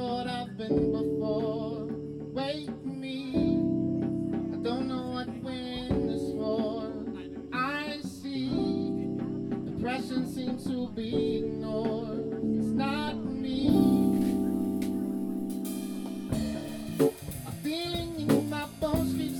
what I've been before. Wake me. I don't know what wind is for. I see depression seems to be ignored. It's not me. A feeling in my bones keeps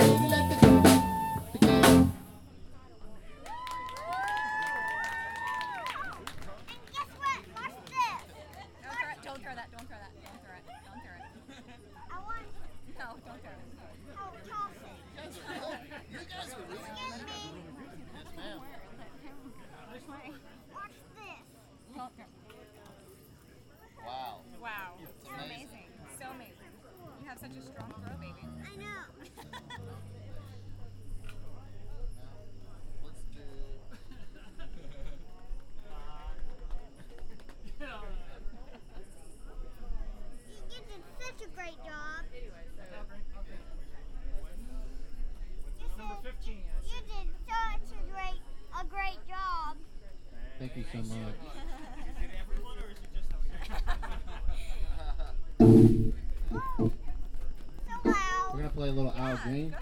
a strong throw, baby. I know. You did such a great job. Anyway, so. You Number 15. You did such a great, a great job. Thank you so much. Thank you. play a little Al Green.